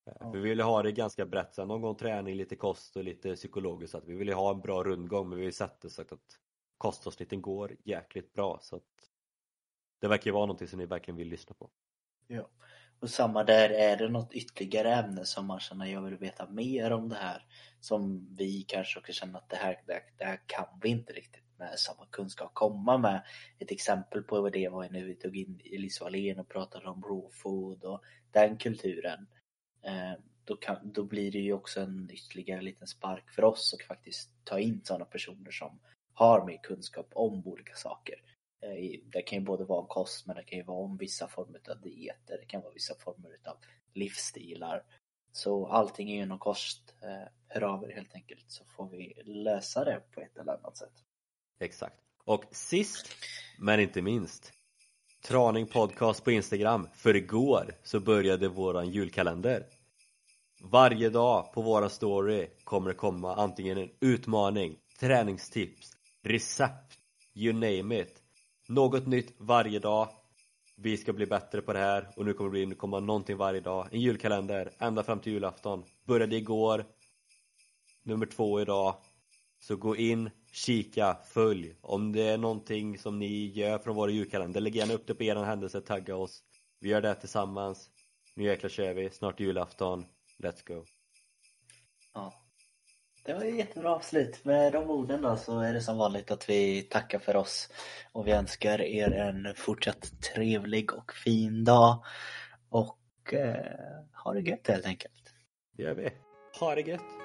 Ja. Vi vill ha det ganska brett, sen någon gång träning, lite kost och lite psykologiskt. Så att vi vill ha en bra rundgång men vi har sett det så att kostavsnitten går jäkligt bra så att det verkar vara någonting som ni verkligen vill lyssna på. Ja. Och samma där, är det något ytterligare ämne som man känner jag vill veta mer om det här som vi kanske också känner att det här, det, det här kan vi inte riktigt med samma kunskap komma med. Ett exempel på det var när vi tog in Elise Wallén och pratade om raw food och den kulturen. Eh, då, kan, då blir det ju också en ytterligare liten spark för oss att faktiskt ta in sådana personer som har mer kunskap om olika saker. Eh, det kan ju både vara om kost men det kan ju vara om vissa former av dieter, det kan vara vissa former av livsstilar. Så allting är ju inom kost. Eh, hör av er helt enkelt så får vi lösa det på ett eller annat sätt. Exakt. Och sist men inte minst Traning Podcast på Instagram. För igår så började våran julkalender. Varje dag på våra story kommer det komma antingen en utmaning, träningstips, recept, you name it. Något nytt varje dag. Vi ska bli bättre på det här och nu kommer det bli, komma någonting varje dag. En julkalender ända fram till julafton. Började igår. Nummer två idag. Så gå in, kika, följ. Om det är någonting som ni gör från våra julkalender, lägg gärna upp det på er händelse, tagga oss. Vi gör det tillsammans. Nu jäklar kör vi, snart julafton. Let's go. Ja. Det var ju jättebra avslut. Med de orden då så är det som vanligt att vi tackar för oss och vi önskar er en fortsatt trevlig och fin dag. Och eh, ha det gött helt enkelt. Det gör vi. Ha det gött.